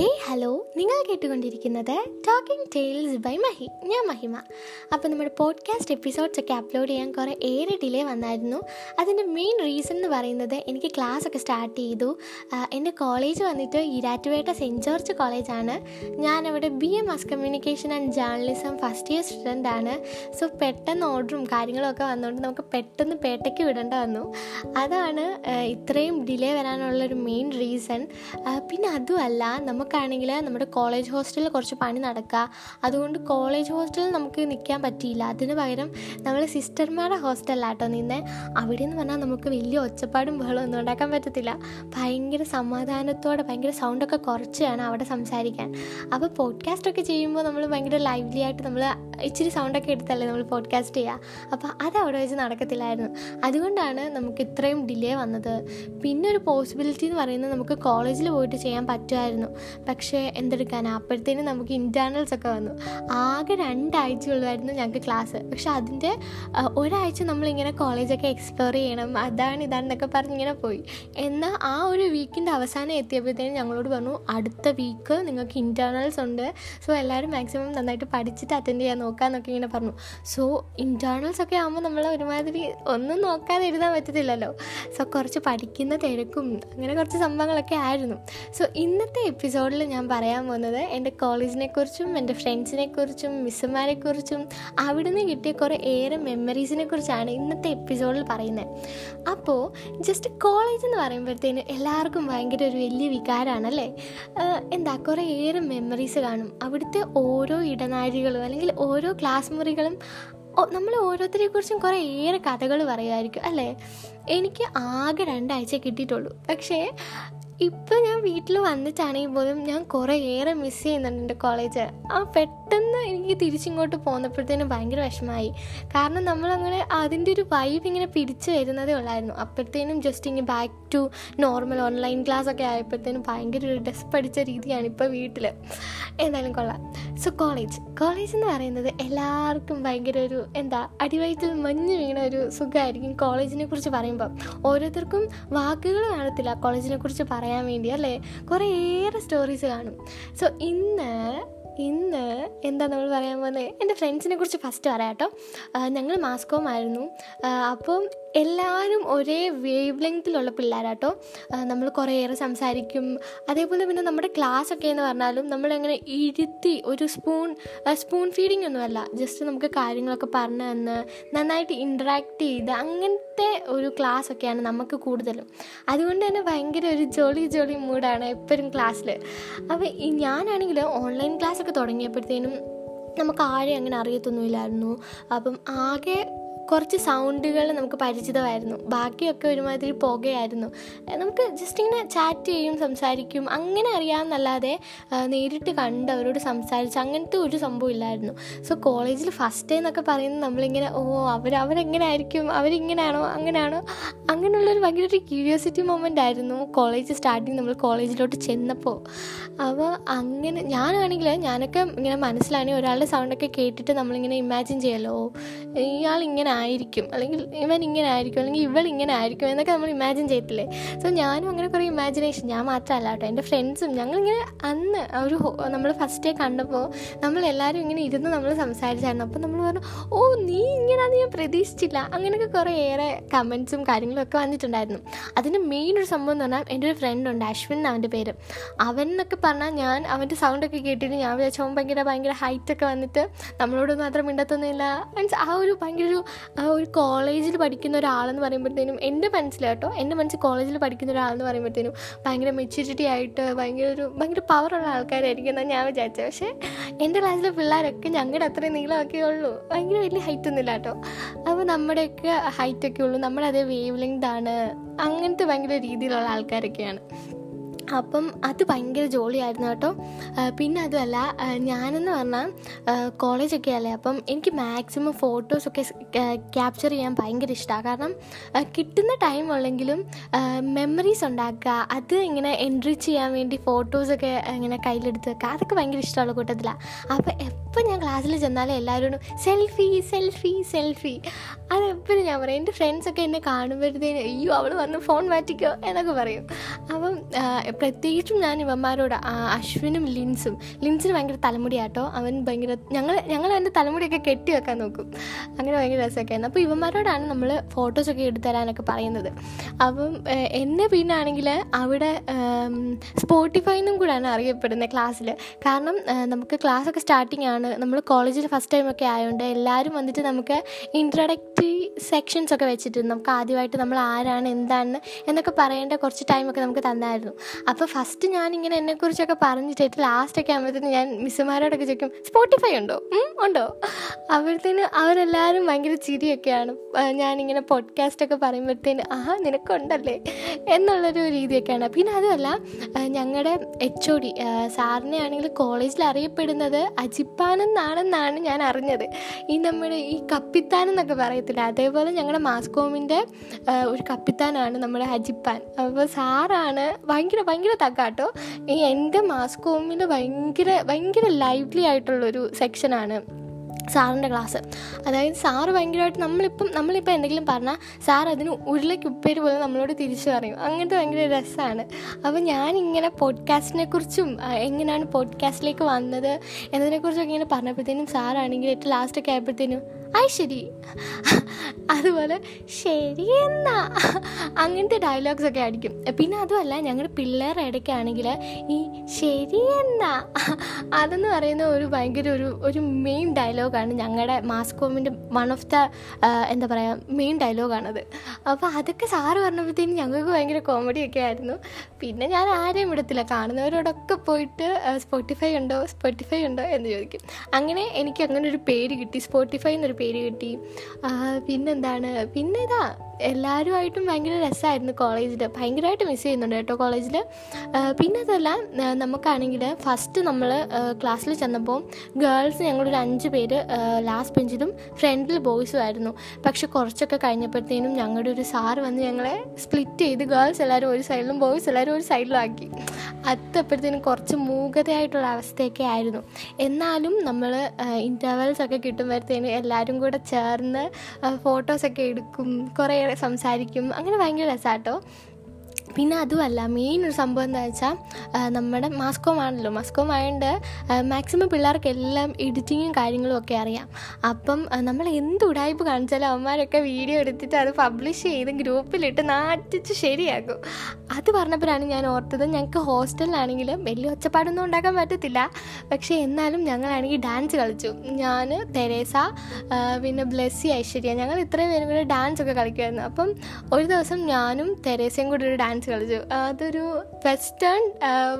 Hey hello. നിങ്ങൾ കേട്ടുകൊണ്ടിരിക്കുന്നത് talking tales by Mahi. ഞാൻ മഹിമ. അപ്പോൾ നമ്മുടെ പോഡ്കാസ്റ്റ് എപ്പിസോഡ്സ് ഒക്കെ അപ്ലോഡ് ചെയ്യാൻ കുറേ ഏറെ ഡിലേ വന്നായിരുന്നു. അതിന്റെ മെയിൻ റീസൺ എന്ന് പറയുന്നത് എനിക്ക് ക്ലാസ് ഒക്കെ സ്റ്റാർട്ട് ചെയ്തു. എന്റെ കോളേജ് വന്നിട്ട് ഇരാറ്റുപേട്ട സെന്റ് ജോർജ് കോളേജാണ് ഞാനവിടെ B A mass communication and journalism first year student ആണ്. സോ പെട്ടെന്ന് ഓർഡറും കാര്യങ്ങളൊക്കെ വന്നുകൊണ്ട് നമുക്ക് പെട്ടെന്ന് പേട്ടയ്ക്ക് വിടേണ്ട വന്നു. അതാണ് ഇത്രയും ഡിലേ വരാനുള്ളൊരു മെയിൻ റീസൺ പിന്നെ അതുമല്ല നമുക്കാണെങ്കിൽ നമ്മുടെ കോളേജ് ഹോസ്റ്റലിൽ കുറച്ച് പണി നടക്കുക അതുകൊണ്ട് കോളേജ് ഹോസ്റ്റലിൽ നമുക്ക് നിൽക്കാൻ പറ്റിയില്ല. അതിന് പകരം നമ്മൾ സിസ്റ്റർമാരുടെ ഹോസ്റ്റലിലാട്ടോ നിന്നെ. അവിടെ എന്ന് പറഞ്ഞാൽ നമുക്ക് വലിയ ഒച്ചപ്പാടും ബഹളവും ഒന്നും ഉണ്ടാക്കാൻ പറ്റത്തില്ല. ഭയങ്കര സമാധാനത്തോടെ ഭയങ്കര സൗണ്ടൊക്കെ കുറച്ച് വേണം അവിടെ സംസാരിക്കാൻ. അപ്പോൾ പോഡ്കാസ്റ്റൊക്കെ ചെയ്യുമ്പോൾ നമ്മൾ ഭയങ്കര ലൈവ്ലി ആയിട്ട് നമ്മൾ ഇച്ചിരി സൗണ്ടൊക്കെ എടുത്തല്ലേ നമ്മൾ പോഡ്കാസ്റ്റ് ചെയ്യുക അപ്പോൾ അത് അവിടെ വെച്ച് നടക്കത്തില്ലായിരുന്നു. അതുകൊണ്ടാണ് നമുക്ക് ഇത്രയും ഡിലേ വന്നത്. പിന്നെ ഒരു പോസിബിലിറ്റി എന്ന് പറയുന്നത് നമുക്ക് കോളേജിൽ പോയിട്ട് ചെയ്യാൻ പറ്റുമായിരുന്നു. പക്ഷേ എന്തെടുക്കാൻ? അപ്പോഴത്തേനും നമുക്ക് ഇന്റേർണൽസ് ഒക്കെ വന്നു. ആകെ രണ്ടാഴ്ച ഉള്ളായിരുന്നു ഞങ്ങൾക്ക് ക്ലാസ് പക്ഷെ അതിന്റെ ഒരാഴ്ച നമ്മളിങ്ങനെ കോളേജൊക്കെ എക്സ്പ്ലോർ ചെയ്യണം. അതാണ് ഇതാണെന്നൊക്കെ പറഞ്ഞ് ഇങ്ങനെ പോയി. എന്നാൽ ആ ഒരു വീക്കിന്റെ അവസാനം എത്തിയപ്പോഴത്തേനും ഞങ്ങളോട് പറഞ്ഞു അടുത്ത വീക്ക് നിങ്ങൾക്ക് ഇന്റേർണൽസ് ഉണ്ട്. സോ എല്ലാവരും മാക്സിമം നന്നായിട്ട് പഠിച്ചിട്ട് അറ്റൻഡ് ചെയ്യാൻ നോക്കാമെന്നൊക്കെ ഇങ്ങനെ പറഞ്ഞു. സോ ഇന്റേർണൽസ് ഒക്കെ ആകുമ്പോൾ നമ്മൾ ഒരുമാതിരി ഒന്നും നോക്കാതെ എഴുതാൻ പറ്റത്തില്ലല്ലോ. സോ കുറച്ച് പഠിക്കുന്ന തിരക്കും അങ്ങനെ കുറച്ച് സംഭവങ്ങളൊക്കെ ആയിരുന്നു. സോ ഇന്നത്തെ എപ്പിസോഡിൽ ഞാൻ പറയാൻ പോകുന്നത് എന്റെ കോളേജിനെ കുറിച്ചും എന്റെ ഫ്രണ്ട്സിനെ കുറിച്ചും മിസ്സുമാരെ കുറിച്ചും അവിടുന്ന് കിട്ടിയ കുറേ ഏറെ മെമ്മറീസിനെ കുറിച്ചാണ് ഇന്നത്തെ എപ്പിസോഡിൽ പറയുന്നത്. അപ്പോൾ ജസ്റ്റ് കോളേജ് എന്ന് പറയുമ്പോഴത്തേന് എല്ലാവർക്കും ഭയങ്കര ഒരു വലിയ വികാരമാണല്ലേ എന്താ കുറേ ഏറെ മെമ്മറീസ് കാണും. അവിടുത്തെ ഓരോ ഇടനാഴികളും അല്ലെങ്കിൽ ഓരോ ക്ലാസ് മുറികളും നമ്മൾ ഓരോരുത്തരെ കുറിച്ചും കുറേ ഏറെ കഥകൾ പറയുമായിരിക്കും അല്ലേ? എനിക്ക് ആകെ രണ്ടാഴ്ച കിട്ടിയിട്ടുള്ളൂ. പക്ഷേ ഇപ്പം ഞാൻ വീട്ടിൽ വന്നിട്ടാണെങ്കിൽ പോലും ഞാൻ കുറേ ഏറെ മിസ് ചെയ്യുന്നുണ്ട് എന്റെ കോളേജ് ആ പെട്ടെന്ന് എനിക്ക് തിരിച്ചിങ്ങോട്ട് പോന്നപ്പോഴത്തേനും ഭയങ്കര വിഷമമായി കാരണം നമ്മളങ്ങനെ അതിന്റെ ഒരു വൈബ് ഇങ്ങനെ പിടിച്ചു വരുന്നതേ ഉള്ളായിരുന്നു. അപ്പോഴത്തേനും ജസ്റ്റ് ഇങ്ങനെ back to normal online class ഒക്കെ ആയപ്പോഴത്തേനും ഭയങ്കര ഒരു ഡ്രസ് പഠിച്ച രീതിയാണ് ഇപ്പോൾ വീട്ടിൽ എന്തായാലും കൊള്ളാം. സോ കോളേജ് കോളേജ് എന്ന് പറയുന്നത് എല്ലാവർക്കും ഭയങ്കര ഒരു എന്താ അടിവയറ്റിൽ മഞ്ഞ് വീണ ഒരു സുഖമായിരിക്കും കോളേജിനെ കുറിച്ച് പറയുമ്പോൾ ഓരോരുത്തർക്കും വാക്കുകൾ കാണത്തില്ല കോളേജിനെ കുറിച്ച് പറയാൻ. വേണ്ടി അല്ലേ കുറേയേറെ സ്റ്റോറീസ് കാണും. സോ ഇന്ന് ഇന്ന് എന്താ നമ്മൾ പറയാൻ പോകുന്നത്? എന്റെ ഫ്രണ്ട്സിനെ കുറിച്ച് ഫസ്റ്റ് പറയാം കേട്ടോ ഞങ്ങൾ മാസ്കോമായിരുന്നു. അപ്പം എല്ലാവരും ഒരേ വേവ് ലെങ്തിലുള്ള പിള്ളേരാട്ടോ നമ്മൾ കുറേയേറെ സംസാരിക്കും. അതേപോലെ പിന്നെ നമ്മുടെ ക്ലാസ് ഒക്കെ എന്ന് പറഞ്ഞാലും നമ്മളങ്ങനെ ഇരുത്തി ഒരു സ്പൂൺ സ്പൂൺ ഫീഡിംഗ് ഒന്നുമല്ല. ജസ്റ്റ് നമുക്ക് കാര്യങ്ങളൊക്കെ പറഞ്ഞു തന്ന് നന്നായിട്ട് ഇൻട്രാക്ട് ചെയ്ത് അങ്ങനത്തെ ഒരു ക്ലാസ് ഒക്കെയാണ് നമുക്ക് കൂടുതലും. അതുകൊണ്ട് തന്നെ ഭയങ്കര ഒരു ജോളി ജോളി മൂഡാണ് എപ്പോഴും ക്ലാസ്സിൽ അപ്പോൾ ഞാനാണെങ്കിൽ ഓൺലൈൻ ക്ലാസ്സൊക്കെ തുടങ്ങിയപ്പോഴത്തേനും നമുക്ക് ആരെയും അങ്ങനെ അറിയത്തൊന്നുമില്ലായിരുന്നു. അപ്പം ആകെ കുറച്ച് സൗണ്ടുകൾ നമുക്ക് പരിചിതമായിരുന്നു. ബാക്കിയൊക്കെ ഒരുമാതിരി പുകയായിരുന്നു. നമുക്ക് ജസ്റ്റ് ഇങ്ങനെ ചാറ്റ് ചെയ്യും സംസാരിക്കും. അങ്ങനെ അറിയാമെന്നല്ലാതെ നേരിട്ട് കണ്ട് അവരോട് സംസാരിച്ച് അങ്ങനത്തെ ഒരു സംഭവം ഇല്ലായിരുന്നു. സോ കോളേജിൽ ഫസ്റ്റ് ഡേ എന്നൊക്കെ പറയുന്നത് നമ്മളിങ്ങനെ ഓ അവർ അവരെങ്ങനെ ആയിരിക്കും അവരിങ്ങനെയാണോ അങ്ങനെയാണോ അങ്ങനെയുള്ളൊരു ഭയങ്കര ഒരു ക്യൂരിയോസിറ്റി മൊമെന്റ് ആയിരുന്നു കോളേജ് സ്റ്റാർട്ടിങ് നമ്മൾ കോളേജിലോട്ട് ചെന്നപ്പോൾ അപ്പോൾ അങ്ങനെ ഞാനാണെങ്കിൽ ഞാനൊക്കെ ഇങ്ങനെ മനസ്സിലാണെങ്കിൽ ഒരാളുടെ സൗണ്ടൊക്കെ കേട്ടിട്ട് നമ്മളിങ്ങനെ ഇമാജിൻ ചെയ്യലോ ഇയാൾ ഇങ്ങനെ ആയിരിക്കും അല്ലെങ്കിൽ ഇവൻ ഇങ്ങനെ ആയിരിക്കും അല്ലെങ്കിൽ ഇവൾ ഇങ്ങനെ ആയിരിക്കും എന്നൊക്കെ നമ്മൾ ഇമാജിൻ ചെയ്യത്തില്ലേ? സോ ഞാനും അങ്ങനെ കുറേ ഇമാജിനേഷൻ ഞാൻ മാത്രമല്ല കേട്ടോ. എന്റെ ഫ്രണ്ട്സും ഞങ്ങളിങ്ങനെ അന്ന് ഒരു നമ്മൾ ഫസ്റ്റ് ഡേ കണ്ടപ്പോൾ നമ്മൾ എല്ലാവരും ഇങ്ങനെ ഇരുന്ന് നമ്മൾ സംസാരിച്ചായിരുന്നു. അപ്പം നമ്മൾ പറഞ്ഞു ഓ നീ ഇങ്ങനെയാണെന്ന് ഞാൻ പ്രതീക്ഷിച്ചില്ല. അങ്ങനെയൊക്കെ കുറേ ഏറെ കമൻസും കാര്യങ്ങളും ഒക്കെ വന്നിട്ടുണ്ടായിരുന്നു. അതിന്റെ മെയിൻ ഒരു സംഭവം എന്ന് പറഞ്ഞാൽ എന്റെ ഒരു ഫ്രണ്ട് ഉണ്ട് അശ്വിൻ അവന്റെ പേര്. അവൻ എന്നൊക്കെ പറഞ്ഞാൽ ഞാൻ അവന്റെ സൗണ്ടൊക്കെ കേട്ടിട്ട് ഞാൻ വിചാരിച്ചു ഭയങ്കര ഭയങ്കര ഹൈറ്റൊക്കെ വന്നിട്ട് നമ്മളോട് മാത്രം മിണ്ടത്തൊന്നുമില്ല. മീൻസ് ആ ഒരു ഭയങ്കര ഒരു ആ ഒരു കോളേജിൽ പഠിക്കുന്ന ഒരാളെന്ന് പറയുമ്പോഴത്തേനും എന്റെ മനസ്സിൽ കേട്ടോ എന്റെ മനസ്സിൽ കോളേജിൽ പഠിക്കുന്ന ഒരാളെന്ന് പറയുമ്പോഴത്തേനും ഭയങ്കര മെച്യൂരിറ്റി ആയിട്ട് ഭയങ്കര ഒരു ഭയങ്കര പവറുള്ള ആൾക്കാരായിരിക്കും എന്നാണ് ഞാൻ വിചാരിച്ചത് പക്ഷേ എന്റെ ക്ലാസ്സിലെ പിള്ളേരൊക്കെ ഞങ്ങളുടെ അത്രയും നീളമൊക്കെ ഉള്ളൂ. ഭയങ്കര വലിയ ഹൈറ്റ് ഒന്നുമില്ല കേട്ടോ അപ്പോൾ നമ്മുടെയൊക്കെ ഹൈറ്റൊക്കെ ഉള്ളൂ. നമ്മുടെ അതേ വേവ് ലെങ്ത് ആണ്. അങ്ങനത്തെ ഭയങ്കര രീതിയിലുള്ള ആൾക്കാരൊക്കെയാണ്. അപ്പം അത് ഭയങ്കര ജോളിയായിരുന്നു കേട്ടോ. പിന്നെ അതുമല്ല ഞാനെന്ന് പറഞ്ഞാൽ കോളേജൊക്കെ അല്ലേ അപ്പം എനിക്ക് മാക്സിമം ഫോട്ടോസൊക്കെ ക്യാപ്ചർ ചെയ്യാൻ ഭയങ്കര ഇഷ്ടമാണ് കാരണം കിട്ടുന്ന ടൈം ഉള്ളെങ്കിലും മെമ്മറീസ് ഉണ്ടാക്കുക അത് ഇങ്ങനെ എൻട്രി ചെയ്യാൻ വേണ്ടി ഫോട്ടോസൊക്കെ ഇങ്ങനെ കയ്യിലെടുത്ത് വെക്കുക അതൊക്കെ ഭയങ്കര ഇഷ്ടമുള്ള കൂട്ടത്തിലാണ് അപ്പോൾ എപ്പോൾ ഞാൻ ക്ലാസ്സിൽ ചെന്നാലും എല്ലാവരോടും സെൽഫി സെൽഫി സെൽഫി അതെപ്പോഴും ഞാൻ പറയും എന്റെ ഫ്രണ്ട്സൊക്കെ എന്നെ കാണുമ്പോഴത്തേന് അയ്യോ അവൾ വന്ന് ഫോൺ മാറ്റിക്കോ എന്നൊക്കെ പറയും. അപ്പം പ്രത്യേകിച്ചും ഞാൻ ഇവന്മാരോട് അശ്വിനും ലിൻസും. ലിൻസിന് ഭയങ്കര തലമുടിയാട്ടോ. അവൻ ഭയങ്കര ഞങ്ങൾ ഞങ്ങൾ അവന്റെ തലമുടിയൊക്കെ കെട്ടി വെക്കാൻ നോക്കും. അങ്ങനെ ഭയങ്കര രസമൊക്കെ ആയിരുന്നു അപ്പോൾ ഇവന്മാരോടാണ് നമ്മൾ ഫോട്ടോസൊക്കെ എടുത്തു തരാനൊക്കെ പറയുന്നത്. അപ്പം എന്നെ പിന്നെ ആണെങ്കിൽ അവിടെ സ്പോട്ടിഫൈന്നും കൂടാണ് അറിയപ്പെടുന്നത് ക്ലാസ്സിൽ കാരണം നമുക്ക് ക്ലാസ്സൊക്കെ സ്റ്റാർട്ടിംഗ് ആണ് നമ്മൾ കോളേജിൽ ഫസ്റ്റ് ടൈമൊക്കെ ആയതുകൊണ്ട് എല്ലാവരും വന്നിട്ട് നമുക്ക് ഇൻട്രഡക്ടറി സെക്ഷൻസ് ഒക്കെ വെച്ചിട്ട് നമുക്ക് ആദ്യമായിട്ട് നമ്മൾ ആരാണ് എന്താണ് എന്നൊക്കെ പറയേണ്ട കുറച്ച് ടൈമൊക്കെ നമുക്ക് തന്നായിരുന്നു. അപ്പോൾ ഫസ്റ്റ് ഞാൻ ഞാനിങ്ങനെ എന്നെക്കുറിച്ചൊക്കെ പറഞ്ഞിട്ട് ലാസ്റ്റൊക്കെ ആകുമ്പോഴത്തേന് ഞാൻ മിസ്സുമാരോടൊക്കെ ചോദിക്കും സ്പോട്ടിഫൈ ഉണ്ടോ? ഉണ്ടോ? അപ്പോഴത്തേന് അവരെല്ലാവരും ഭയങ്കര ചിരിയൊക്കെയാണ്. ഞാനിങ്ങനെ പോഡ്കാസ്റ്റൊക്കെ പറയുമ്പോഴത്തേന് ആഹാ നിനക്കുണ്ടല്ലേ? എന്നുള്ളൊരു രീതിയൊക്കെയാണ്. പിന്നെ അതുമല്ല ഞങ്ങളുടെ എച്ച് ഒ ഡി സാറിനെ ആണെങ്കിൽ കോളേജിൽ അറിയപ്പെടുന്നത് അജിപ്പാനെന്നാണെന്നാണ് ഞാൻ അറിഞ്ഞത്. ഈ നമ്മുടെ ഈ കപ്പിത്താൻ എന്നൊക്കെ പറയത്തില്ല? അതേപോലെ ഞങ്ങളുടെ മാസ്കോമിന്റെ ഒരു കപ്പിത്താനാണ് നമ്മുടെ അജിപ്പാൻ. അപ്പോൾ സാറാണ് ഭയങ്കര ഭയങ്കര തക്കാട്ടോ ഈ എന്റെ മാസ്കോമിൽ ഭയങ്കര ഭയങ്കര ലൈവ്ലി ആയിട്ടുള്ളൊരു സെക്ഷനാണ് സാറിന്റെ ക്ലാസ് അതായത് സാറ് ഭയങ്കരമായിട്ട് നമ്മളിപ്പം നമ്മളിപ്പോൾ എന്തെങ്കിലും പറഞ്ഞാൽ സാർ അതിന് ഉരുളയ്ക്ക് ഉപ്പേര് പോലെ നമ്മളോട് തിരിച്ചു പറയും. അങ്ങനത്തെ ഭയങ്കര രസമാണ് അപ്പോൾ ഞാനിങ്ങനെ പോഡ്കാസ്റ്റിനെ കുറിച്ചും എങ്ങനെയാണ് പോഡ്കാസ്റ്റിലേക്ക് വന്നത് എന്നതിനെക്കുറിച്ചൊക്കെ ഇങ്ങനെ പറഞ്ഞപ്പോഴത്തേനും സാറാണെങ്കിൽ ഏറ്റവും ലാസ്റ്റൊക്കെ ആയപ്പോഴത്തേനും ആയി ശരി. അതുപോലെ ശരി എന്നാ. അങ്ങനത്തെ ഡയലോഗ്സ് ഒക്കെ അടിക്കും പിന്നെ അതുമല്ല ഞങ്ങളുടെ പിള്ളേരുടെ ഇടയ്ക്കാണെങ്കിൽ ഈ ശരി എന്നാ. അതെന്ന് പറയുന്ന ഒരു ഭയങ്കര ഒരു ഒരു മെയിൻ ഡയലോഗാണ് ഞങ്ങളുടെ മാസ്കോമിന്റെ വൺ ഓഫ് ദ എന്താ പറയുക മെയിൻ ഡയലോഗാണത് അപ്പോൾ അതൊക്കെ സാറ് പറഞ്ഞപ്പോഴത്തേക്കും ഞങ്ങൾക്ക് ഭയങ്കര കോമഡിയൊക്കെ ആയിരുന്നു. പിന്നെ ഞാൻ ആരെയും വിടത്തില്ല. കാണുന്നവരോടൊക്കെ പോയിട്ട് സ്പോട്ടിഫൈ ഉണ്ടോ സ്പോട്ടിഫൈ ഉണ്ടോ എന്ന് ചോദിക്കും. അങ്ങനെ എനിക്ക് അങ്ങനെ ഒരു പേര് കിട്ടി. സ്പോട്ടിഫൈ എന്നൊരു പേര് കിട്ടി. പിന്നെന്താണ്? പിന്നെ ഇതാ എല്ലാവരുമായിട്ടും ഭയങ്കര രസമായിരുന്നു കോളേജിൽ ഭയങ്കരമായിട്ട് മിസ് ചെയ്യുന്നുണ്ട് കേട്ടോ കോളേജിൽ പിന്നെ അതല്ല നമുക്കാണെങ്കിൽ ഫസ്റ്റ് നമ്മൾ ക്ലാസ്സിൽ ചെന്നപ്പോൾ ഗേൾസ് ഞങ്ങളൊരു അഞ്ച് പേര് ലാസ്റ്റ് ബെഞ്ചിലും ഫ്രണ്ടിൽ ബോയ്സും ആയിരുന്നു പക്ഷെ കുറച്ചൊക്കെ കഴിഞ്ഞപ്പോഴത്തേനും ഞങ്ങളുടെ ഒരു സാറ് വന്ന് ഞങ്ങളെ സ്പ്ലിറ്റ് ചെയ്ത് ഗേൾസ് എല്ലാവരും ഒരു സൈഡിലും ബോയ്സ് എല്ലാവരും ഒരു സൈഡിലും ആക്കി. അത്തപ്പോഴത്തേനും കുറച്ച് മൂകതയായിട്ടുള്ള അവസ്ഥയൊക്കെ ആയിരുന്നു. എന്നാലും നമ്മൾ ഇന്റർവെൽസ് ഒക്കെ കിട്ടുമ്പോഴത്തേനും എല്ലാവരും കൂടെ ചേർന്ന് ഫോട്ടോസൊക്കെ എടുക്കും. കുറേ സംസാരിക്കും. അങ്ങനെ ഭയങ്കര രസമാട്ടോ പിന്നെ അതുമല്ല മെയിൻ ഒരു സംഭവം എന്താ വെച്ചാൽ നമ്മുടെ മാസ്കോം ആണല്ലോ. മാസ്കോം ആയതുകൊണ്ട് മാക്സിമം പിള്ളേർക്ക് എല്ലാം എഡിറ്റിങ്ങും കാര്യങ്ങളും ഒക്കെ അറിയാം. അപ്പം നമ്മൾ എന്ത് ഉടായ്പ് കാണിച്ചാലും അവന്മാരൊക്കെ വീഡിയോ എടുത്തിട്ട് അത് പബ്ലിഷ് ചെയ്ത് ഗ്രൂപ്പിലിട്ട് നാട്ടിച്ച് ശരിയാക്കും. അത് പറഞ്ഞപ്പോഴാണ് ഞാൻ ഓർത്തത് ഞങ്ങൾക്ക് ഹോസ്റ്റലിലാണെങ്കിലും വലിയ ഒച്ചപ്പാടൊന്നും ഉണ്ടാക്കാൻ പറ്റത്തില്ല. പക്ഷേ എന്നാലും ഞങ്ങളാണെങ്കിൽ ഡാൻസ് കളിച്ചു. ഞാൻ തെരേസ പിന്നെ ബ്ലെസ്സി ഐശ്വര്യ ഞങ്ങൾ ഇത്രയും പേരും കൂടെ ഡാൻസ് ഒക്കെ കളിക്കുമായിരുന്നു അപ്പം ഒരു ദിവസം ഞാനും തെരേസയും കൂടി ഒരു ഡാൻസ് കളിച്ചു അതൊരു വെസ്റ്റേൺ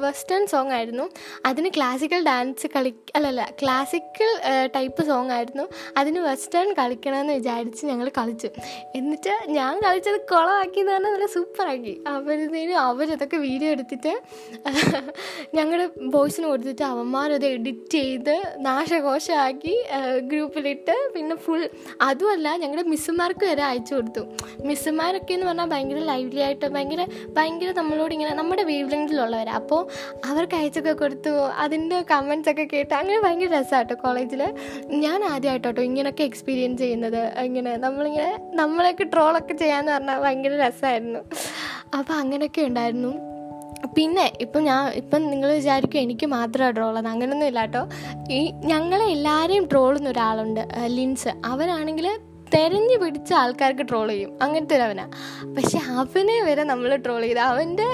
വെസ്റ്റേൺ സോങ് ആയിരുന്നു. അതിന് ക്ലാസിക്കൽ ഡാൻസ് കളി അല്ലല്ല ക്ലാസിക്കൽ ടൈപ്പ് സോങ് ആയിരുന്നു. അതിന് വെസ്റ്റേൺ കളിക്കണമെന്ന് വിചാരിച്ച് ഞങ്ങൾ കളിച്ചു. എന്നിട്ട് ഞാൻ കളിച്ചത് കുളമാക്കി എന്ന് പറഞ്ഞാൽ നല്ല സൂപ്പറാക്കി അവരുന്നതിന് അവരതൊക്കെ വീഡിയോ എടുത്തിട്ട് ഞങ്ങളുടെ ബോയ്സിന് കൊടുത്തിട്ട് അവന്മാരത് എഡിറ്റ് ചെയ്ത് നാശകോശമാക്കി ഗ്രൂപ്പിലിട്ട് പിന്നെ ഫുൾ അതുമല്ല ഞങ്ങളുടെ മിസ്സുമാർക്ക് വരെ അയച്ചു കൊടുത്തു. മിസ്സുമാരൊക്കെ എന്ന് പറഞ്ഞാൽ ഭയങ്കര ലൈവ്ലി ആയിട്ട് ഭയങ്കര ഭയങ്കര നമ്മളോട് ഇങ്ങനെ നമ്മുടെ വേവ് ലെങ്തിലുള്ളവരാണ് അപ്പോൾ അവർക്ക് അയച്ചൊക്കെ കൊടുത്തു അതിന്റെ കമൻസ് ഒക്കെ കേട്ട് അങ്ങനെ ഭയങ്കര രസമാട്ടോ കോളേജിൽ ഞാൻ ആദ്യമായിട്ടോ ഇങ്ങനെയൊക്കെ എക്സ്പീരിയൻസ് ചെയ്യുന്നത്. ഇങ്ങനെ നമ്മളിങ്ങനെ നമ്മളെയൊക്കെ ട്രോളൊക്കെ ചെയ്യാന്ന് പറഞ്ഞാൽ ഭയങ്കര രസമായിരുന്നു അപ്പോൾ അങ്ങനെയൊക്കെ ഉണ്ടായിരുന്നു. പിന്നെ ഇപ്പം ഞാൻ ഇപ്പം നിങ്ങൾ വിചാരിക്കും എനിക്ക് മാത്രമാണ് ട്രോളത് അങ്ങനെയൊന്നും ഇല്ല കേട്ടോ ഈ ഞങ്ങളെ എല്ലാവരെയും ട്രോളുന്ന ഒരാളുണ്ട് ലിൻസ്. അവനാണെങ്കിൽ തെരഞ്ഞു പിടിച്ച ആൾക്കാർക്ക് ട്രോൾ ചെയ്യും. അങ്ങനത്തെ ഒരു അവനാ. പക്ഷെ അവനെ വരെ നമ്മൾ ട്രോൾ ചെയ്ത് അവന്റെ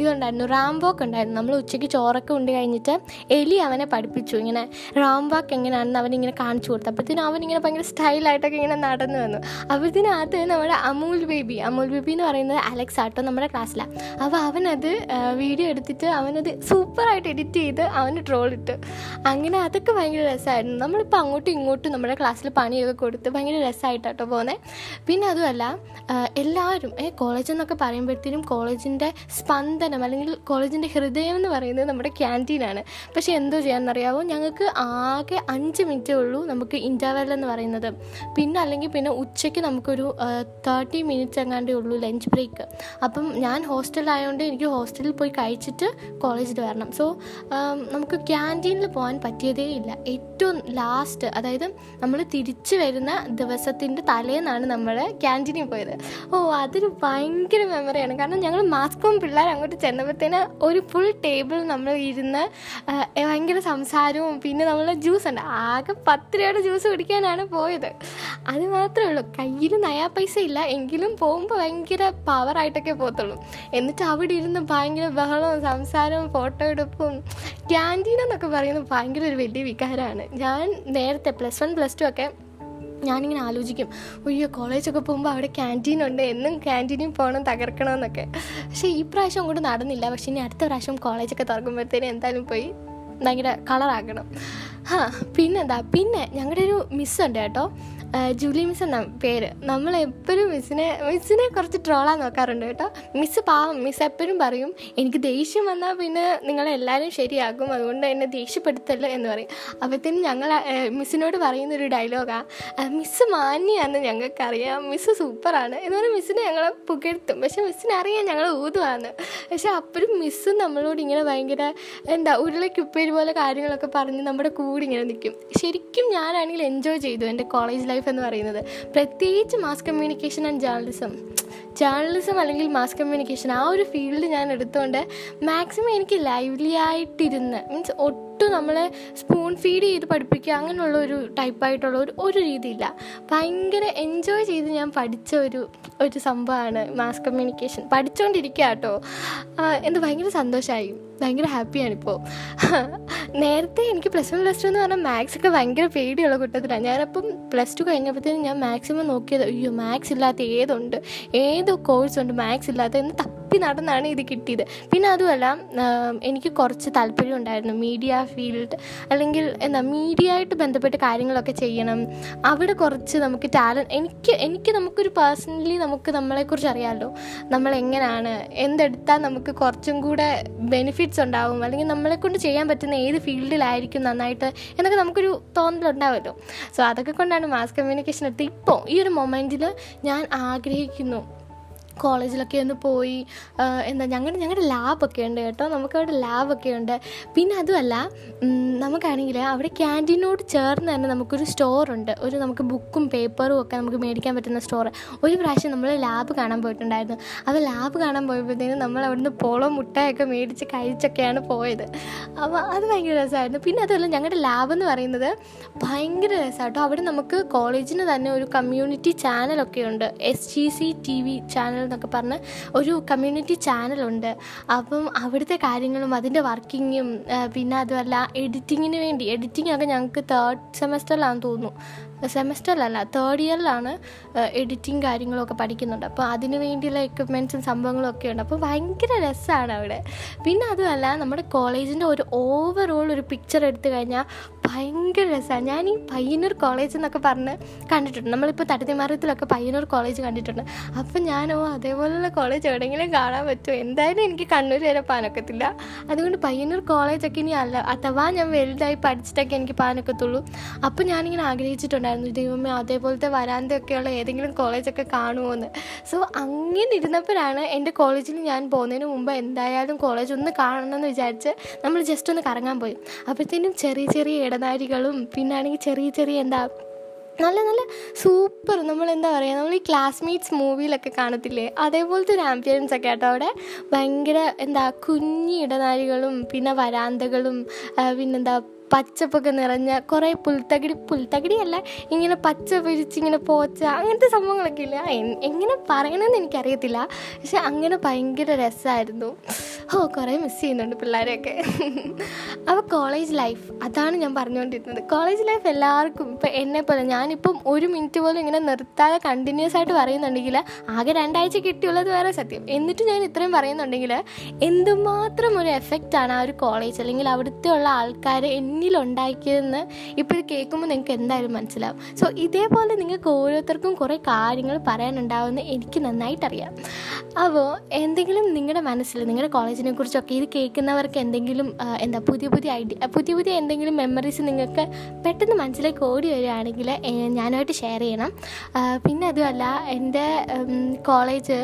ഇതുണ്ടായിരുന്നു റാംബോക്ക് ഉണ്ടായിരുന്നു. നമ്മൾ ഉച്ചയ്ക്ക് ചോറൊക്കെ ഉണ്ട് കഴിഞ്ഞിട്ട് എലി അവനെ പഠിപ്പിച്ചു. ഇങ്ങനെ റാംബോക്ക് എങ്ങനെയാണെന്ന് അവനിങ്ങനെ കാണിച്ചു കൊടുത്തു. അപ്പോഴത്തേനും അവനിങ്ങനെ ഭയങ്കര സ്റ്റൈലായിട്ടൊക്കെ ഇങ്ങനെ നടന്നു വന്നു. അപ്പോഴത്തേനും അത് നമ്മുടെ അമൂൽ ബേബി അമൂൽ ബേബി എന്ന് പറയുന്നത് അലക്സ് ആട്ടോ നമ്മുടെ ക്ലാസ്സിലാണ് അപ്പോൾ അവനത് വീഡിയോ എടുത്തിട്ട് അവനത് സൂപ്പറായിട്ട് എഡിറ്റ് ചെയ്ത് അവന് ട്രോൾ ഇട്ട്. അങ്ങനെ അതൊക്കെ ഭയങ്കര രസമായിരുന്നു. നമ്മളിപ്പോൾ അങ്ങോട്ടും ഇങ്ങോട്ടും നമ്മുടെ ക്ലാസ്സിൽ പണിയൊക്കെ കൊടുത്ത് ഭയങ്കര രസമായിട്ടാട്ടോ പോകുന്നത് പിന്നെ അതുമല്ല എല്ലാവരും ഏ കോളേജ് എന്നൊക്കെ പറയുമ്പോഴത്തേനും കോളേജിന്റെ സ്പന്ദനം അല്ലെങ്കിൽ കോളേജിന്റെ ഹൃദയം എന്ന് പറയുന്നത് നമ്മുടെ ക്യാന്റീനാണ് പക്ഷേ എന്തോ ചെയ്യാമെന്നറിയാവോ ഞങ്ങൾക്ക് ആകെ അഞ്ച് മിനിറ്റേ ഉള്ളൂ നമുക്ക് ഇന്റർവെൽ എന്ന് പറയുന്നത്. പിന്നെ അല്ലെങ്കിൽ പിന്നെ ഉച്ചയ്ക്ക് നമുക്കൊരു തേർട്ടി മിനിറ്റ്സ് എങ്ങാണ്ടേ ഉള്ളൂ ലഞ്ച് ബ്രേക്ക് അപ്പം ഞാൻ ഹോസ്റ്റലായതുകൊണ്ട് എനിക്ക് ഹോസ്റ്റലിൽ പോയി കഴിച്ചിട്ട് കോളേജിൽ വരണം. സോ നമുക്ക് ക്യാന്റീനിൽ പോകാൻ പറ്റിയതേ ഇല്ല. ഏറ്റവും ലാസ്റ്റ് അതായത് നമ്മൾ തിരിച്ചു വരുന്ന ദിവസത്തിന്റെ തലേന്നാണ് നമ്മൾ ക്യാന്റീനിൽ പോയത്. ഓ അതൊരു ഭയങ്കര മെമ്മറിയാണ് കാരണം ഞങ്ങൾ മാസ്കും പിള്ളേർ അങ്ങോട്ട് ചെന്നപ്പോഴത്തേന് ഒരു ഫുൾ ടേബിൾ നമ്മൾ ഇരുന്ന് ഭയങ്കര സംസാരവും പിന്നെ നമ്മൾ ജ്യൂസ് ഉണ്ട്. ആകെ പത്ത് രൂപയുടെ ജ്യൂസ് കുടിക്കാനാണ് പോയത്. അത് മാത്രമേ ഉള്ളൂ. കയ്യിൽ നയാ പൈസ ഇല്ല. എങ്കിലും പോകുമ്പോൾ ഭയങ്കര പവറായിട്ടൊക്കെ പോകത്തുള്ളൂ. എന്നിട്ട് അവിടെ ഇരുന്ന് ഭയങ്കര ബഹളവും സംസാരവും ഫോട്ടോ എടുപ്പും. ക്യാന്റീൻ എന്നൊക്കെ പറയുന്നത് ഭയങ്കര ഒരു വലിയ വികാരമാണ്. ഞാൻ നേരത്തെ പ്ലസ് വൺ പ്ലസ് ടു ഒക്കെ ഞാനിങ്ങനെ ആലോചിക്കും അയ്യോ കോളേജൊക്കെ പോകുമ്പോൾ അവിടെ ക്യാന്റീൻ ഉണ്ട് എന്നും ക്യാന്റീനിൽ പോകണം തകർക്കണമെന്നൊക്കെ. പക്ഷേ ഈ പ്രാവശ്യം കൊണ്ട് നടന്നില്ല. പക്ഷേ ഇനി അടുത്ത പ്രാവശ്യം കോളേജൊക്കെ തുറക്കുമ്പോഴത്തേനും എന്തായാലും പോയി ഭയങ്കര കളറാക്കണം ആ പിന്നെന്താ? പിന്നെ ഞങ്ങളുടെ ഒരു മിസ്സുണ്ട് കേട്ടോ. ജൂലി മിസ് എന്ന പേര്. നമ്മൾ എപ്പോഴും മിസ്സിനെ മിസ്സിനെ കുറച്ച് ട്രോളാൻ നോക്കാറുണ്ട് കേട്ടോ. മിസ് പാവം മിസ് എപ്പോഴും പറയും എനിക്ക് ദേഷ്യം വന്നാൽ പിന്നെ നിങ്ങളെല്ലാവരും ശരിയാകും അതുകൊണ്ട് എന്നെ ദേഷ്യപ്പെടുത്തല്ലോ എന്ന് പറയും. അപ്പോഴത്തേനും ഞങ്ങൾ മിസ്സിനോട് പറയുന്നൊരു ഡയലോഗാണ് മിസ്സ് മാന്യാന്ന് ഞങ്ങൾക്കറിയാം മിസ്സ് സൂപ്പറാണ് എന്ന് പറഞ്ഞാൽ മിസ്സിനെ ഞങ്ങളെ പുകഴ്ത്തും. പക്ഷെ മിസ്സിനെ അറിയാം ഞങ്ങൾ ഊതുവാന്ന്. പക്ഷെ അപ്പോഴും മിസ്സ് നമ്മളോട് ഇങ്ങനെ ഭയങ്കര എന്താ ഉരുളക്കുപ്പേര് പോലെ കാര്യങ്ങളൊക്കെ പറഞ്ഞ് നമ്മുടെ കൂടെ ഇങ്ങനെ നിൽക്കും ശരിക്കും ഞാനാണെങ്കിൽ എൻജോയ് ചെയ്തു എന്റെ കോളേജ് ലൈഫ് എന്ന് പറയുന്നത്. പ്രത്യേകിച്ച് mass communication and journalism journalism അല്ലെങ്കിൽ മാസ് കമ്മ്യൂണിക്കേഷൻ ആ ഒരു ഫീൽഡ് ഞാൻ എടുത്തുകൊണ്ട് മാക്സിമം എനിക്ക് ലൈവ്ലി ആയിട്ടിരുന്ന് മീൻസ് ഒട്ടും നമ്മളെ സ്പൂൺ ഫീഡ് ചെയ്ത് പഠിപ്പിക്കുക അങ്ങനെയുള്ള ഒരു ടൈപ്പായിട്ടുള്ള ഒരു ഒരു രീതിയില്ല. ഭയങ്കര എൻജോയ് ചെയ്ത് ഞാൻ പഠിച്ച ഒരു ഒരു സംഭവമാണ് മാസ് കമ്മ്യൂണിക്കേഷൻ പഠിച്ചുകൊണ്ടിരിക്കുക കേട്ടോ എന്ത് ഭയങ്കര സന്തോഷമായി ഭയങ്കര ഹാപ്പിയാണിപ്പോൾ നേരത്തെ എനിക്ക് പ്ലസ് വൺ പ്ലസ് ടു എന്ന് പറഞ്ഞാൽ മാത്സ് ഒക്കെ ഭയങ്കര പേടിയുള്ള കൂട്ടത്തിലാണ് ഞാനപ്പം പ്ലസ് ടു കഴിഞ്ഞപ്പോഴത്തേനും ഞാൻ മാക്സിമം നോക്കിയത് അയ്യോ മാത്സ് ഇല്ലാത്ത ഏതുണ്ട്? ഏത് കോഴ്സ് ഉണ്ട്? മാത്സ് ഇല്ലാത്ത? എന്ന് നടന്നാണ് ഇത് കിട്ടിയത്. പിന്നെ അതുമല്ല എനിക്ക് കുറച്ച് താല്പര്യം ഉണ്ടായിരുന്നു. മീഡിയ ഫീൽഡ് അല്ലെങ്കിൽ എന്താ മീഡിയ ആയിട്ട് ബന്ധപ്പെട്ട് കാര്യങ്ങളൊക്കെ ചെയ്യണം. അവിടെ കുറച്ച് നമുക്ക് ടാലന്റ് എനിക്ക് എനിക്ക് നമുക്കൊരു പേഴ്സണലി നമുക്ക് നമ്മളെക്കുറിച്ച് അറിയാമല്ലോ നമ്മൾ എങ്ങനെയാണ് എന്തെടുത്താൽ നമുക്ക് കുറച്ചും കൂടെ ബെനിഫിറ്റ്സ് ഉണ്ടാവും അല്ലെങ്കിൽ നമ്മളെക്കൊണ്ട് ചെയ്യാൻ പറ്റുന്ന ഏത് ഫീൽഡിലായിരിക്കും നന്നായിട്ട് എന്നൊക്കെ നമുക്കൊരു തോന്നലുണ്ടാവുമല്ലോ സോ അതൊക്കെ കൊണ്ടാണ് മാസ് കമ്മ്യൂണിക്കേഷൻ എടുത്ത് ഇപ്പോൾ ഈ ഒരു മൊമെന്റിൽ ഞാൻ ആഗ്രഹിക്കുന്നു. കോളേജിലൊക്കെ ഒന്ന് പോയി എന്താ ഞങ്ങളുടെ ഞങ്ങളുടെ ലാബൊക്കെ ഉണ്ട് കേട്ടോ. നമുക്കവിടെ ലാബൊക്കെ ഉണ്ട്. പിന്നെ അതുമല്ല നമുക്കാണെങ്കിൽ അവിടെ ക്യാന്റീനോട് ചേർന്ന് തന്നെ നമുക്കൊരു സ്റ്റോറുണ്ട് ഒരു നമുക്ക് ബുക്കും പേപ്പറും ഒക്കെ നമുക്ക് മേടിക്കാൻ പറ്റുന്ന സ്റ്റോർ ഒരു പ്രാവശ്യം നമ്മൾ ലാബ് കാണാൻ പോയിട്ടുണ്ടായിരുന്നു. അപ്പോൾ ലാബ് കാണാൻ പോയപ്പോഴത്തേനും നമ്മൾ അവിടുന്ന് പോളോ മുട്ടയൊക്കെ മേടിച്ച് കഴിച്ചൊക്കെയാണ് പോയത്. അപ്പോൾ അത് ഭയങ്കര രസമായിരുന്നു. പിന്നെ അതുമല്ല ഞങ്ങളുടെ ലാബ് എന്ന് പറയുന്നത് ഭയങ്കര രസമാട്ടോ അവിടെ നമുക്ക് കോളേജിന് തന്നെ ഒരു കമ്മ്യൂണിറ്റി ചാനലൊക്കെ ഉണ്ട്. S G C T V channel എന്നൊക്കെ പറഞ്ഞ് ഒരു കമ്മ്യൂണിറ്റി ചാനലുണ്ട് അപ്പം അവിടുത്തെ കാര്യങ്ങളും അതിന്റെ വർക്കിങ്ങും പിന്നെ അതുമല്ല എഡിറ്റിങ്ങിന് വേണ്ടി. എഡിറ്റിംഗ് ഒക്കെ ഞങ്ങൾക്ക് തേർഡ് സെമസ്റ്ററിലാണെന്ന് തോന്നുന്നു. സെമസ്റ്ററിലല്ല തേർഡ് ഇയറിലാണ് എഡിറ്റിംഗ് കാര്യങ്ങളൊക്കെ പഠിക്കുന്നുണ്ട്. അപ്പോൾ അതിന് വേണ്ടിയുള്ള എക്യുപ്മെന്റ്സും സംഭവങ്ങളും ഒക്കെ ഉണ്ട്. അപ്പോൾ ഭയങ്കര രസമാണ് അവിടെ. പിന്നെ അതുമല്ല നമ്മുടെ കോളേജിന്റെ ഒരു ഓവറോൾ ഒരു പിക്ചർ എടുത്തു കഴിഞ്ഞാൽ ഭയങ്കര രസമാണ് ഞാൻ ഈ പയ്യന്നൂർ കോളേജ് എന്നൊക്കെ പറഞ്ഞ് കണ്ടിട്ടുണ്ട്. നമ്മളിപ്പോൾ തട്ടിമാറത്തിലൊക്കെ പയ്യന്നൂർ കോളേജ് കണ്ടിട്ടുണ്ട്. അപ്പം ഞാനോ അതേപോലെയുള്ള കോളേജ് എവിടെയെങ്കിലും കാണാൻ പറ്റുമോ എന്തായാലും എനിക്ക് കണ്ണൂർ വരെ പാനൊക്കത്തില്ല. അതുകൊണ്ട് പയ്യന്നൂർ കോളേജൊക്കെ ഇനി അല്ല അഥവാ ഞാൻ വലുതായി പഠിച്ചിട്ടൊക്കെ എനിക്ക് പാനൊക്കത്തുള്ളൂ. അപ്പം ഞാനിങ്ങനെ ആഗ്രഹിച്ചിട്ടുണ്ടായിരുന്നു ദൈവമേ അതേപോലത്തെ വരാന്തയൊക്കെയുള്ള ഏതെങ്കിലും കോളേജൊക്കെ കാണുമോ എന്ന് സോ അങ്ങനെ ഇരുന്നപ്പോഴാണ് എന്റെ കോളേജിൽ ഞാൻ പോകുന്നതിന് മുമ്പ് എന്തായാലും കോളേജ് ഒന്ന് കാണണം എന്ന് വിചാരിച്ച് നമ്മൾ ജസ്റ്റ് ഒന്ന് കറങ്ങാൻ പോയി. അപ്പോഴത്തേനും ചെറിയ ചെറിയ ഇടനാരികളും പിന്നാണെങ്കിൽ ചെറിയ ചെറിയ എന്താ നല്ല നല്ല സൂപ്പർ നമ്മൾ എന്താ പറയുക നമ്മൾ ഈ ക്ലാസ്മേറ്റ്സ് മൂവിയിലൊക്കെ കാണത്തില്ലേ? അതേപോലത്തെ ഒരു ആംബിയൻസ് ഒക്കെ കേട്ടോ അവിടെ. ഭയങ്കര എന്താ കുഞ്ഞി ഇടനാഴികളും പിന്നെ വരാന്തകളും പിന്നെന്താ പച്ചപ്പൊക്കെ നിറഞ്ഞ കുറേ പുൽത്തകിടി പുൽത്തകിടിയല്ല ഇങ്ങനെ പച്ച പിരിച്ച് ഇങ്ങനെ പോച്ച അങ്ങനത്തെ സംഭവങ്ങളൊക്കെ ഇല്ല? എങ്ങനെ പറയണമെന്ന് എനിക്കറിയത്തില്ല. പക്ഷെ അങ്ങനെ ഭയങ്കര രസമായിരുന്നു ഓ കുറേ മിസ് ചെയ്യുന്നുണ്ട് പിള്ളേരെയൊക്കെ. അപ്പോൾ കോളേജ് ലൈഫ് അതാണ് ഞാൻ പറഞ്ഞുകൊണ്ടിരുന്നത് കോളേജ് ലൈഫ് എല്ലാവർക്കും ഇപ്പം എന്നെ പോലെ ഞാനിപ്പം ഒരു മിനിറ്റ് പോലും ഇങ്ങനെ നിർത്താതെ കണ്ടിന്യൂസ് ആയിട്ട് പറയുന്നുണ്ടെങ്കിൽ ആകെ രണ്ടാഴ്ച കിട്ടിയുള്ളത് വേറെ സത്യം. എന്നിട്ട് ഞാൻ ഇത്രയും പറയുന്നുണ്ടെങ്കിൽ എന്തുമാത്രം ഒരു എഫക്റ്റാണ് ആ ഒരു കോളേജ് അല്ലെങ്കിൽ അവിടുത്തെ ഉള്ള ആൾക്കാർ എന്നിലുണ്ടാക്കിയതെന്ന് ഇപ്പോൾ കേൾക്കുമ്പോൾ നിങ്ങൾക്ക് എന്തായാലും മനസ്സിലാവും. സോ ഇതേപോലെ നിങ്ങൾക്ക് ഓരോരുത്തർക്കും കുറേ കാര്യങ്ങൾ പറയാനുണ്ടാവുമെന്ന് എനിക്ക് നന്നായിട്ടറിയാം. അപ്പോൾ എന്തെങ്കിലും നിങ്ങളുടെ മനസ്സിൽ നിങ്ങളുടെ കോളേജിനെ കുറിച്ചൊക്കെ ഇത് കേൾക്കുന്നവർക്ക് എന്തെങ്കിലും എന്താ പുതിയ പുതിയ ഐഡിയ പുതിയ പുതിയ എന്തെങ്കിലും മെമ്മറീസ് നിങ്ങൾക്ക് പെട്ടെന്ന് മനസ്സിലേക്ക് ഓടി വരികയാണെങ്കിൽ ഞാനായിട്ട് ഷെയർ ചെയ്യണം. പിന്നെ അതുമല്ല എന്റെ കോളേജ്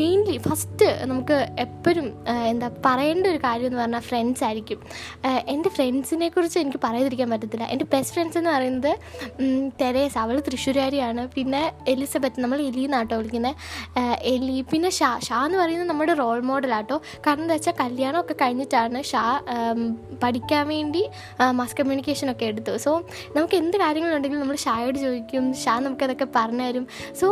മെയിൻലി ഫസ്റ്റ് നമുക്ക് എപ്പോഴും എന്താ പറയേണ്ട ഒരു കാര്യം എന്ന് പറഞ്ഞാൽ ഫ്രണ്ട്സ് ആയിരിക്കും എന്റെ ഫ്രണ്ട്സിനെ കുറിച്ച് എനിക്ക് പറയാതിരിക്കാൻ പറ്റത്തില്ല. എന്റെ ബെസ്റ്റ് ഫ്രണ്ട്സ് എന്ന് പറയുന്നത് തെരേസ്. അവൾ തൃശ്ശൂരുകാരിയാണ്. പിന്നെ എലിസബത്ത് നമ്മൾ എലി എന്നാട്ടോ വിളിക്കുന്നത് എലി. പിന്നെ ഷാ ഷാ എന്ന് പറയുന്നത് നമ്മുടെ റോൾ മോഡലാട്ടോ കാരണം എന്താ വെച്ചാൽ കല്യാണമൊക്കെ കഴിഞ്ഞിട്ടാണ് ഷാ പഠിക്കാൻ വേണ്ടി മാസ് കമ്മ്യൂണിക്കേഷനൊക്കെ എടുത്തു സോ നമുക്ക് എന്ത് കാര്യങ്ങളുണ്ടെങ്കിലും നമ്മൾ ഷായോട് ചോദിക്കും. ഷാ നമുക്കതൊക്കെ പറഞ്ഞു തരും. സോ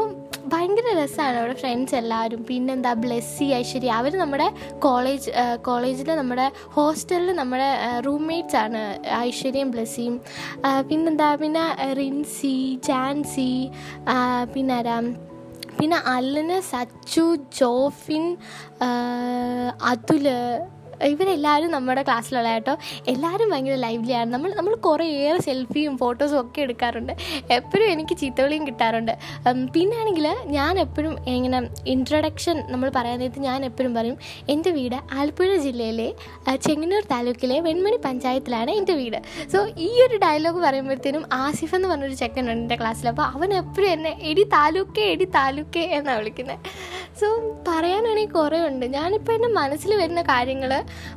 ഭയങ്കര രസമാണ് അവിടെ ഫ്രണ്ട്സ് എല്ലാവരും. പിന്നെന്താ ബ്ലെസ്സി ഐശ്വര്യ. അവർ നമ്മുടെ കോളേജ് കോളേജിൽ നമ്മുടെ ഹോസ്റ്റലിൽ നമ്മുടെ റൂംമേറ്റ്സ് ആണ്. ഐശ്വര്യയും ബ്ലസ്സിയും. പിന്നെന്താ? പിന്നെ റിൻസി ജാൻസി പിന്നെ ആരാ? പിന്നെ അല്ലന് സച്ചു ജോഫിൻ അതുൽ ഇവരെല്ലാവരും നമ്മുടെ ക്ലാസ്സിലുള്ള കേട്ടോ. എല്ലാവരും ഭയങ്കര ലൈവ്ലിയാണ് നമ്മൾ നമ്മൾ കുറേയേറെ സെൽഫിയും ഫോട്ടോസും ഒക്കെ എടുക്കാറുണ്ട്. എപ്പോഴും എനിക്ക് ചീത്തവിളിയും കിട്ടാറുണ്ട്. പിന്നാണെങ്കിൽ ഞാൻ എപ്പോഴും ഇങ്ങനെ ഇൻട്രൊഡക്ഷൻ നമ്മൾ പറയാൻ നേരത്ത് ഞാൻ എപ്പോഴും പറയും എന്റെ വീട് ആലപ്പുഴ ജില്ലയിലെ ചെങ്ങന്നൂർ താലൂക്കിലെ വെൺമണി പഞ്ചായത്തിലാണ് എന്റെ വീട്. സോ ഈ ഒരു ഡയലോഗ് പറയുമ്പോഴത്തേനും ആസിഫ് എന്ന് പറഞ്ഞൊരു ചെക്കനുണ്ട് എന്റെ ക്ലാസ്സിൽ അപ്പോൾ അവൻ എപ്പോഴും എന്നെ എടി താലൂക്കേ എടി താലൂക്കേ എന്നാണ് വിളിക്കുന്നത് സോ പറയാനാണെങ്കിൽ കുറേ ഉണ്ട് ഞാനിപ്പോൾ എന്റെ മനസ്സിൽ വരുന്ന കാര്യങ്ങൾ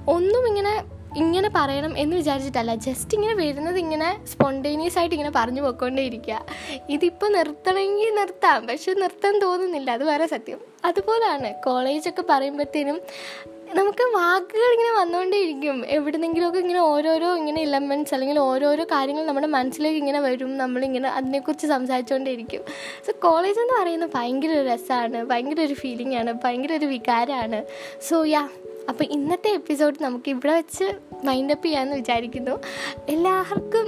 ഒന്നും ഇങ്ങനെ ഇങ്ങനെ പറയണം എന്ന് വിചാരിച്ചിട്ടല്ല. ജസ്റ്റ് ഇങ്ങനെ വരുന്നത് ഇങ്ങനെ സ്പോണ്ടേനിയസ് ആയിട്ട് ഇങ്ങനെ പറഞ്ഞു പോയിക്കൊണ്ടേ ഇരിക്കുക ഇതിപ്പോൾ നിർത്തണമെങ്കിൽ നിർത്താം പക്ഷെ നിർത്താൻ തോന്നുന്നില്ല. അത് വേറെ സത്യം. അതുപോലാണ് കോളേജൊക്കെ പറയുമ്പോഴത്തേനും നമുക്ക് വാക്കുകൾ ഇങ്ങനെ വന്നുകൊണ്ടേയിരിക്കും എവിടെന്നെങ്കിലുമൊക്കെ ഇങ്ങനെ ഓരോരോ ഇങ്ങനെ ഇലമെന്റ്സ് അല്ലെങ്കിൽ ഓരോരോ കാര്യങ്ങൾ നമ്മുടെ മനസ്സിലേക്ക് ഇങ്ങനെ വരും. നമ്മളിങ്ങനെ അതിനെക്കുറിച്ച് സംസാരിച്ചുകൊണ്ടേയിരിക്കും സോ കോളേജ് എന്ന് പറയുന്നത് ഭയങ്കര ഒരു രസമാണ് ഭയങ്കര ഒരു ഫീലിംഗ് ആണ്. ഭയങ്കര ഒരു വികാരമാണ് സോ യാ അപ്പോൾ ഇന്നത്തെ എപ്പിസോഡ് നമുക്ക് ഇവിടെ വെച്ച് മൈൻഡപ്പ് ചെയ്യാമെന്ന് വിചാരിക്കുന്നു. എല്ലാവർക്കും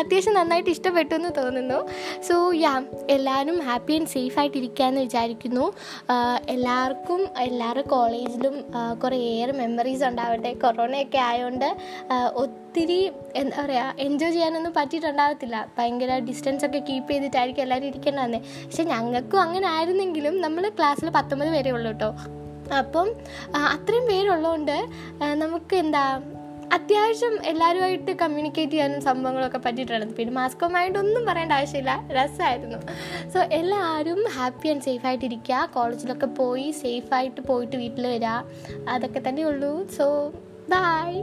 അത്യാവശ്യം നന്നായിട്ട് ഇഷ്ടപ്പെട്ടു എന്ന് തോന്നുന്നു. സോ യാ എല്ലാവരും ഹാപ്പി ആൻഡ് സേഫ് ആയിട്ട് ഇരിക്കാമെന്ന് വിചാരിക്കുന്നു എല്ലാവർക്കും എല്ലാവരുടെ കോളേജിലും കുറേയേറെ മെമ്മറീസ് ഉണ്ടാവട്ടെ. കൊറോണയൊക്കെ ആയതുകൊണ്ട് ഒത്തിരി എന്താ പറയുക എൻജോയ് ചെയ്യാനൊന്നും പറ്റിയിട്ടുണ്ടാകത്തില്ല ഭയങ്കര ഡിസ്റ്റൻസ് ഒക്കെ കീപ്പ് ചെയ്തിട്ടായിരിക്കും എല്ലാവരും ഇരിക്കേണ്ടതെന്ന്. പക്ഷെ ഞങ്ങൾക്കും അങ്ങനെ ആയിരുന്നെങ്കിലും നമ്മൾ ക്ലാസ്സിൽ പത്തൊമ്പത് പേരേ ഉള്ളൂ കേട്ടോ അപ്പം അത്രയും പേരുള്ളതുകൊണ്ട് നമുക്ക് എന്താ അത്യാവശ്യം എല്ലാവരുമായിട്ട് കമ്മ്യൂണിക്കേറ്റ് ചെയ്യാനും സംഭവങ്ങളൊക്കെ പറ്റിയിട്ടുണ്ട് പിന്നെ മാസ്കോമായിട്ട് ഒന്നും പറയേണ്ട ആവശ്യമില്ല. രസമായിരുന്നു സോ എല്ലാവരും ഹാപ്പി ആൻഡ് സേഫ് ആയിട്ടിരിക്കുക കോളേജിലൊക്കെ പോയി സേഫായിട്ട് പോയിട്ട് വീട്ടിൽ വരിക അതൊക്കെ തന്നെ ഉള്ളൂ സോ ബൈ